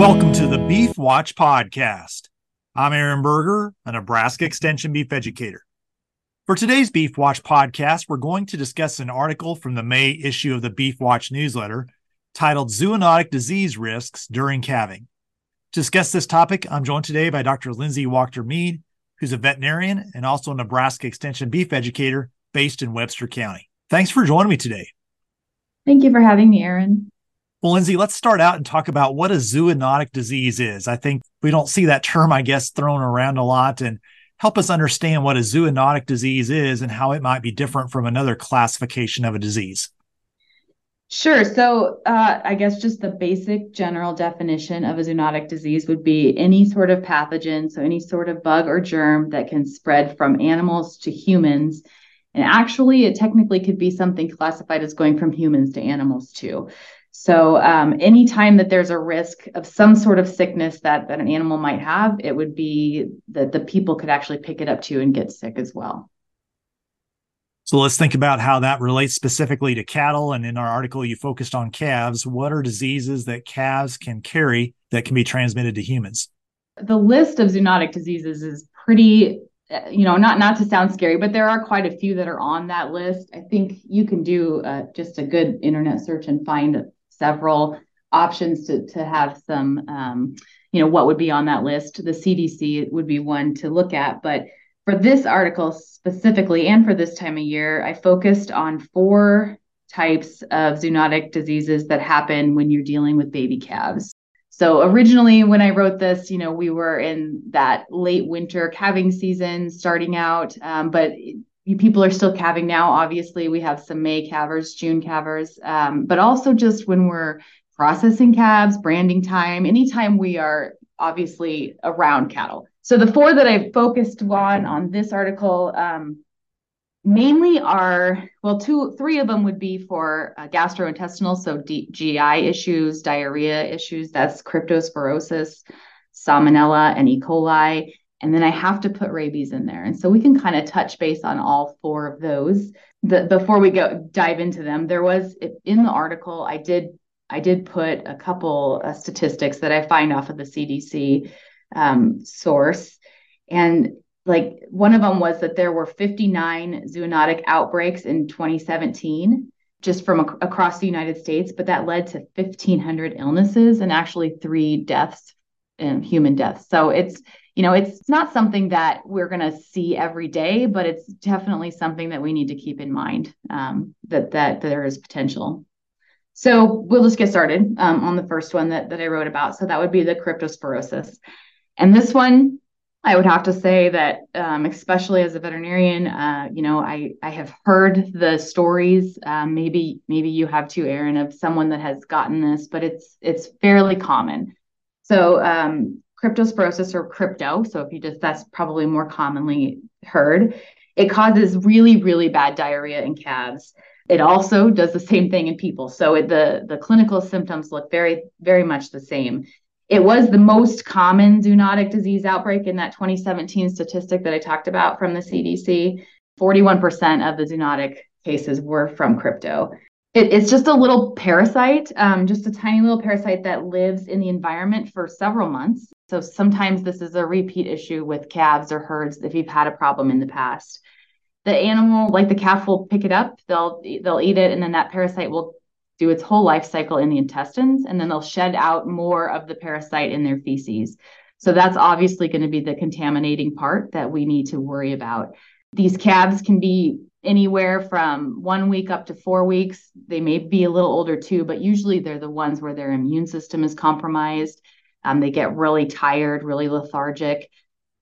Welcome to the Beef Watch Podcast. I'm Aaron Berger, a Nebraska Extension beef educator. For today's Beef Watch podcast, we're going to discuss an article from the May issue of the Beef Watch newsletter titled Zoonotic Disease Risks During Calving. To discuss this topic, I'm joined today by Dr. Lindsay Waechter-Mead, who's a veterinarian and also a Nebraska Extension beef educator based in Webster County. Thanks for joining me today. Thank you for having me, Aaron. Well, Lindsay, let's start out and talk about what a zoonotic disease is. I think we don't see that term, I guess, thrown around a lot. And help us understand what a zoonotic disease is and how it might be different from another classification of a disease. Sure. So, uh, I guess just the basic general definition of a zoonotic disease would be any sort of pathogen, so any sort of bug or germ that can spread from animals to humans. And actually, it technically could be something classified as going from humans to animals too. So um, anytime that there's a risk of some sort of sickness that, that an animal might have, it would be that the people could actually pick it up too and get sick as well. So let's think about how that relates specifically to cattle. And in our article, you focused on calves. What are diseases that calves can carry that can be transmitted to humans? The list of zoonotic diseases is pretty you know not not to sound scary but there are quite a few that are on that list i think you can do uh, just a good internet search and find several options to to have some um, you know what would be on that list. The cdc would be one to look at but for this article specifically and for this time of year i focused on four types of zoonotic diseases that happen when you're dealing with baby calves. So originally when i wrote this you know we were in that late winter calving season starting out um, but people are still calving now. Obviously, we have some May calvers, June calvers, um, but also just when we're processing calves, branding time, anytime we are obviously around cattle. So the four that I focused on on this article um, mainly are well, two, three of them would be for uh, gastrointestinal, so GI issues, diarrhea issues. That's cryptosporidiosis, salmonella, and E. coli. And then I have to put rabies in there. And so we can kind of touch base on all four of those. The, before we go dive into them, there was in the article, I did I did put a couple of statistics that I find off of the CDC um, source. And like one of them was that there were 59 zoonotic outbreaks in 2017 just from ac- across the United States, but that led to 1,500 illnesses and actually three deaths, and human deaths. So it's you know, it's not something that we're going to see every day, but it's definitely something that we need to keep in mind um, that, that there is potential. So we'll just get started um, on the first one that, that I wrote about. So that would be the cryptosporidiosis. And this one, I would have to say that, um, especially as a veterinarian, uh, you know, I I have heard the stories. Um, maybe maybe you have too, Aaron, of someone that has gotten this, but it's it's fairly common. So um, cryptosporidiosis or crypto. So if you just, that's probably more commonly heard. It causes really, really bad diarrhea in calves. It also does the same thing in people. So it, the, the clinical symptoms look very, very much the same. It was the most common zoonotic disease outbreak in that 2017 statistic that I talked about from the CDC. 41% of the zoonotic cases were from crypto. It, it's just a little parasite, um, just a tiny little parasite that lives in the environment for several months. So sometimes this is a repeat issue with calves or herds if you've had a problem in the past. The animal, like the calf, will pick it up. They'll they'll eat it, and then that parasite will do its whole life cycle in the intestines, and then they'll shed out more of the parasite in their feces. So that's obviously going to be the contaminating part that we need to worry about. These calves can be anywhere from one week up to four weeks. They may be a little older too, but usually they're the ones where their immune system is compromised um, they get really tired, really lethargic.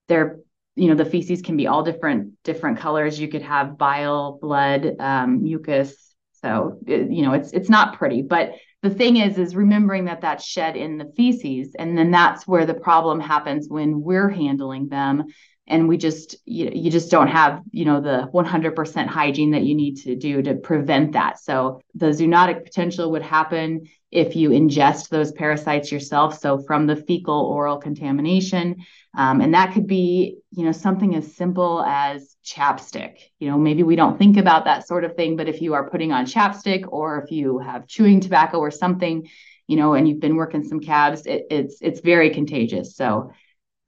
They're, you know, the feces can be all different different colors. You could have bile, blood, um, mucus. So it, you know, it's it's not pretty. But the thing is, is remembering that that's shed in the feces, and then that's where the problem happens when we're handling them and we just you, you just don't have you know the 100% hygiene that you need to do to prevent that. So the zoonotic potential would happen if you ingest those parasites yourself. So from the fecal oral contamination um, and that could be you know something as simple as chapstick. You know maybe we don't think about that sort of thing but if you are putting on chapstick or if you have chewing tobacco or something you know, and you've been working some calves, it, it's it's very contagious. So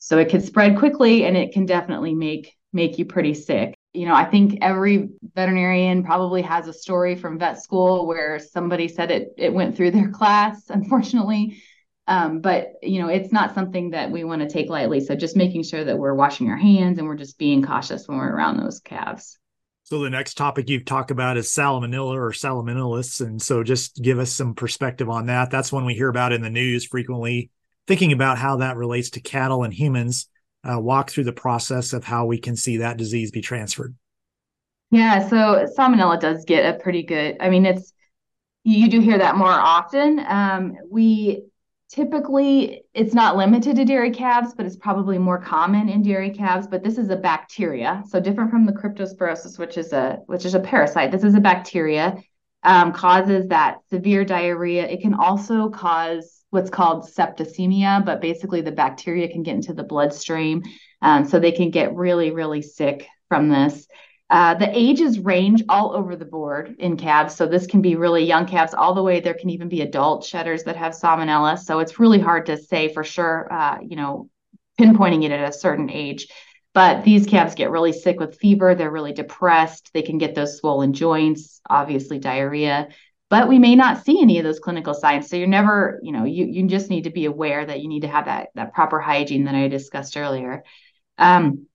so it can spread quickly and it can definitely make make you pretty sick. You know, I think every veterinarian probably has a story from vet school where somebody said it it went through their class, unfortunately. Um, but you know, it's not something that we want to take lightly. So just making sure that we're washing our hands and we're just being cautious when we're around those calves. So the next topic you talk about is salmonella or salmonellosis, and so just give us some perspective on that. That's one we hear about in the news frequently. Thinking about how that relates to cattle and humans, uh, walk through the process of how we can see that disease be transferred. Yeah, so salmonella does get a pretty good. I mean, it's you do hear that more often. Um, we typically it's not limited to dairy calves, but it's probably more common in dairy calves. But this is a bacteria, so different from the cryptosporidiosis, which is a which is a parasite. This is a bacteria, um, causes that severe diarrhea. It can also cause what's called septicemia, but basically the bacteria can get into the bloodstream, um, so they can get really really sick from this. Uh, the ages range all over the board in calves. So this can be really young calves all the way. There can even be adult shedders that have salmonella. So it's really hard to say for sure, uh, you know, pinpointing it at a certain age. But these calves get really sick with fever. They're really depressed. They can get those swollen joints, obviously diarrhea. But we may not see any of those clinical signs. So you're never, you know, you, you just need to be aware that you need to have that, that proper hygiene that I discussed earlier. Um,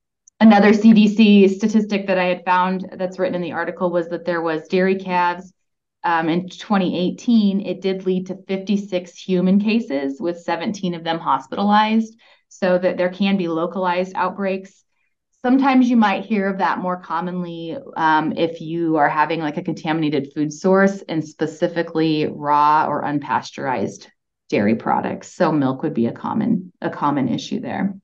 Another CDC statistic that I had found that's written in the article was that there was dairy calves um, in 2018. It did lead to 56 human cases, with 17 of them hospitalized. So that there can be localized outbreaks. Sometimes you might hear of that more commonly um, if you are having like a contaminated food source and specifically raw or unpasteurized dairy products. So milk would be a common a common issue there.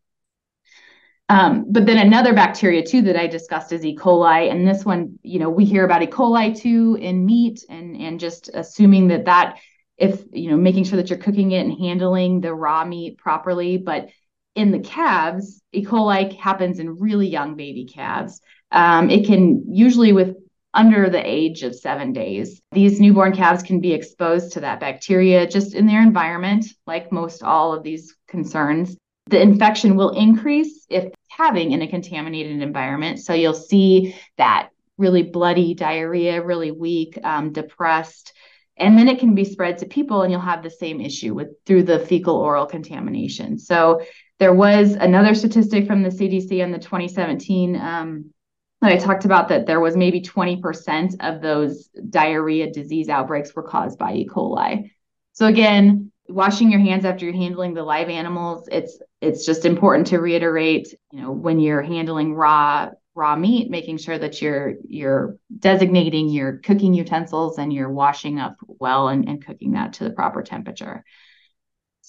Um, but then another bacteria too that I discussed is E. coli, and this one, you know, we hear about E. coli too in meat, and and just assuming that that if you know making sure that you're cooking it and handling the raw meat properly, but in the calves, E. coli happens in really young baby calves. Um, it can usually with under the age of seven days. These newborn calves can be exposed to that bacteria just in their environment, like most all of these concerns the infection will increase if having in a contaminated environment. So you'll see that really bloody diarrhea, really weak, um, depressed, and then it can be spread to people, and you'll have the same issue with through the fecal oral contamination. So there was another statistic from the CDC in the 2017 um, that I talked about that there was maybe 20% of those diarrhea disease outbreaks were caused by E. coli. So again, washing your hands after you're handling the live animals it's it's just important to reiterate you know when you're handling raw raw meat making sure that you're you're designating your cooking utensils and you're washing up well and, and cooking that to the proper temperature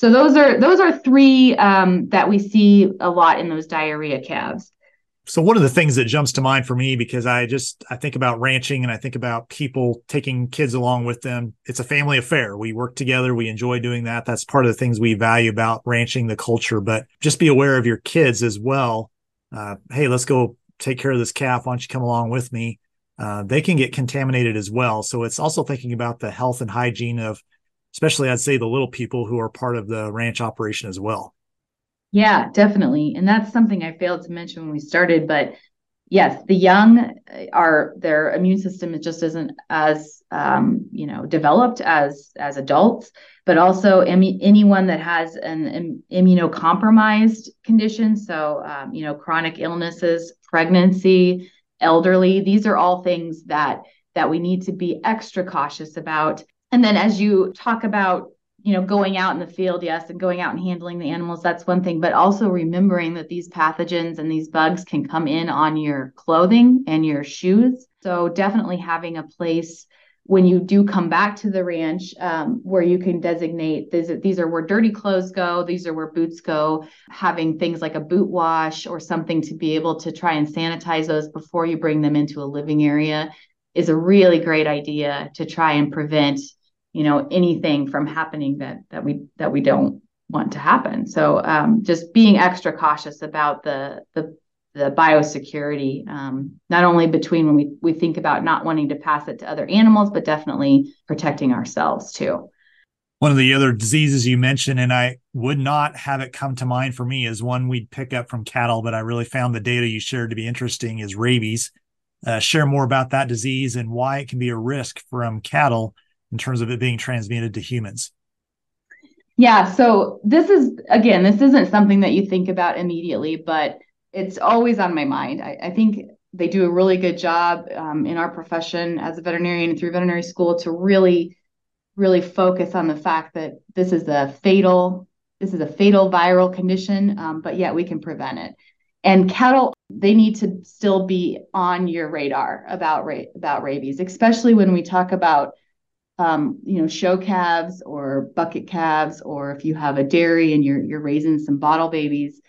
so those are those are three um, that we see a lot in those diarrhea calves. So one of the things that jumps to mind for me because i just i think about ranching and i think about people taking kids along with them it's a family affair. We work together. We enjoy doing that. That's part of the things we value about ranching the culture. But just be aware of your kids as well. Uh, hey let's go take care of this calf. Why don't you come along with me? Uh, they can get contaminated as well. So it's also thinking about the health and hygiene of especially i'd say the little people who are part of the ranch operation as well yeah, definitely. And that's something I failed to mention when we started. But yes, the young are their immune system just isn't as um, you know developed as as adults. But also anyone that has an immunocompromised condition, so um, you know chronic illnesses, pregnancy, elderly. These are all things that that we need to be extra cautious about. And then as you talk about you know, going out in the field, yes, and going out and handling the animals, that's one thing, but also remembering that these pathogens and these bugs can come in on your clothing and your shoes. So definitely having a place when you do come back to the ranch um, where you can designate these, these are where dirty clothes go these are where boots go having things like a boot wash or something to be able to try and sanitize those before you bring them into a living area is a really great idea to try and prevent you know anything from happening that that we that we don't want to happen. So um, just being extra cautious about the the the biosecurity um, not only between when we, we think about not wanting to pass it to other animals but definitely protecting ourselves too. One of the other diseases you mentioned, and I would not have it come to mind for me, is one we'd pick up from cattle, but I really found the data you shared to be interesting is rabies. Uh, share more about that disease and why it can be a risk from cattle in terms of it being transmitted to humans. Yeah, so this is again, this isn't something that you think about immediately, but it's always on my mind. I, I think they do a really good job um, in our profession as a veterinarian through veterinary school to really really focus on the fact that this is a fatal this is a fatal viral condition, um, but yet we can prevent it. And cattle, they need to still be on your radar about ra- about rabies, especially when we talk about um, you know show calves or bucket calves, or if you have a dairy and you're you're raising some bottle babies.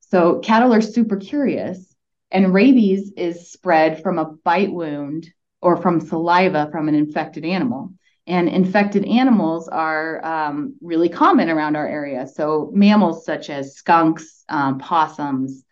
So cattle are super curious, and rabies is spread from a bite wound or from saliva from an infected animal. And infected animals are um, really common around our area. So, mammals such as skunks, um, possums,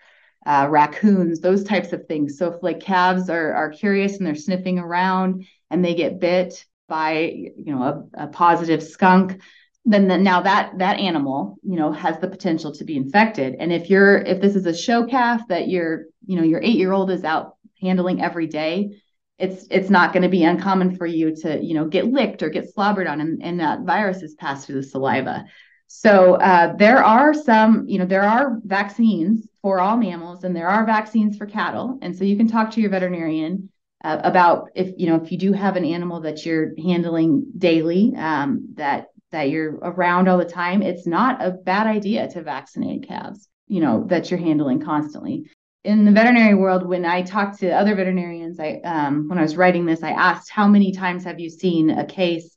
uh, raccoons, those types of things. So, if like calves are, are curious and they're sniffing around and they get bit by, you know, a, a positive skunk, then the, now that that animal, you know, has the potential to be infected. And if you're if this is a show calf that your, you know, your eight year old is out handling every day, it's it's not going to be uncommon for you to you know get licked or get slobbered on and, and that virus is passed through the saliva so uh, there are some you know there are vaccines for all mammals and there are vaccines for cattle and so you can talk to your veterinarian uh, about if you know if you do have an animal that you're handling daily um, that that you're around all the time it's not a bad idea to vaccinate calves you know that you're handling constantly. In the veterinary world, when I talked to other veterinarians, I um, when I was writing this, I asked how many times have you seen a case,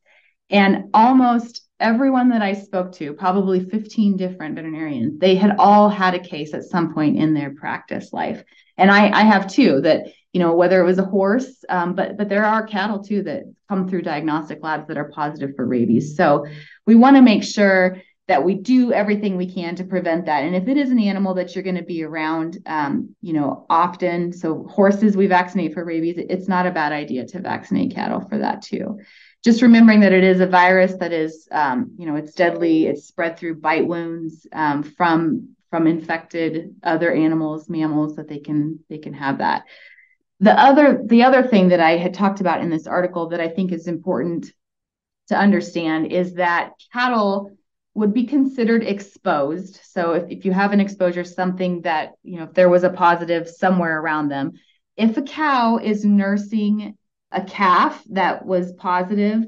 and almost everyone that I spoke to, probably 15 different veterinarians, they had all had a case at some point in their practice life, and I, I have too. That you know whether it was a horse, um, but but there are cattle too that come through diagnostic labs that are positive for rabies. So we want to make sure that we do everything we can to prevent that. And if it is an animal that you're going to be around, um, you know, often, so horses we vaccinate for rabies, it's not a bad idea to vaccinate cattle for that too. Just remembering that it is a virus that is, um, you know, it's deadly. It's spread through bite wounds um, from from infected other animals, mammals that they can they can have that. The other the other thing that I had talked about in this article that I think is important to understand is that cattle would be considered exposed. So if, if you have an exposure, something that, you know, if there was a positive somewhere around them, if a cow is nursing a calf that was positive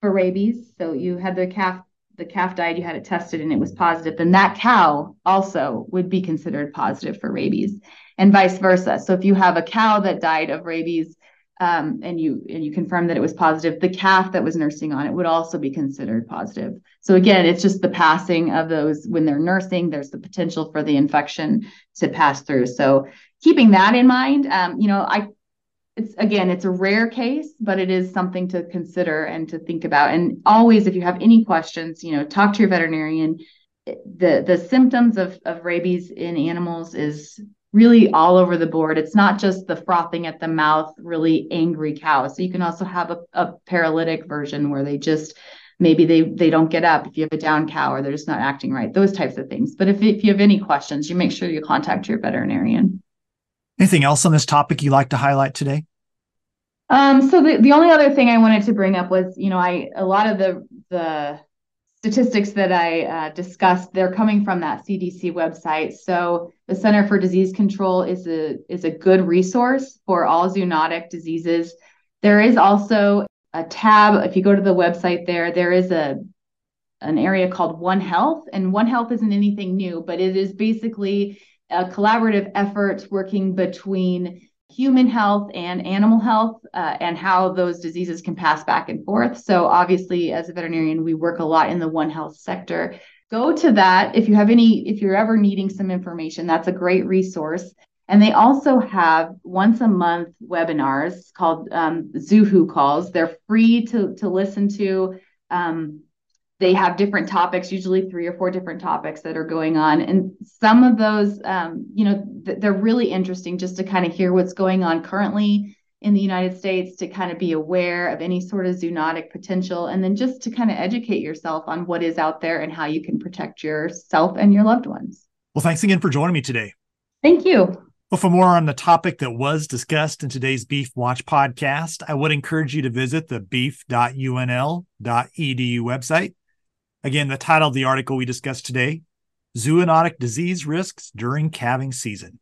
for rabies, so you had the calf, the calf died, you had it tested and it was positive, then that cow also would be considered positive for rabies and vice versa. So if you have a cow that died of rabies um, and you and you confirm that it was positive, the calf that was nursing on it would also be considered positive. So again, it's just the passing of those when they're nursing. There's the potential for the infection to pass through. So keeping that in mind, um, you know, I it's again, it's a rare case, but it is something to consider and to think about. And always, if you have any questions, you know, talk to your veterinarian. The the symptoms of of rabies in animals is really all over the board. It's not just the frothing at the mouth, really angry cow. So you can also have a, a paralytic version where they just maybe they they don't get up if you have a down cow or they're just not acting right. Those types of things. But if if you have any questions, you make sure you contact your veterinarian. Anything else on this topic you'd like to highlight today? Um, so the, the only other thing I wanted to bring up was, you know, I a lot of the the statistics that I uh, discussed, they're coming from that CDC website. So the Center for Disease Control is a is a good resource for all zoonotic diseases. There is also a tab if you go to the website there. There is a an area called One Health, and One Health isn't anything new, but it is basically a collaborative effort working between human health and animal health uh, and how those diseases can pass back and forth. So, obviously, as a veterinarian, we work a lot in the One Health sector. Go to that if you have any, if you're ever needing some information, that's a great resource. And they also have once a month webinars called um, calls. They're free to, to listen to. Um, they have different topics, usually three or four different topics that are going on. And some of those, um, you know, th- they're really interesting just to kind of hear what's going on currently in the United States to kind of be aware of any sort of zoonotic potential and then just to kind of educate yourself on what is out there and how you can protect yourself and your loved ones. Well, thanks again for joining me today. Thank you. Well, for more on the topic that was discussed in today's Beef Watch podcast, I would encourage you to visit the beef.unl.edu website. Again, the title of the article we discussed today Zoonotic Disease Risks During Calving Season.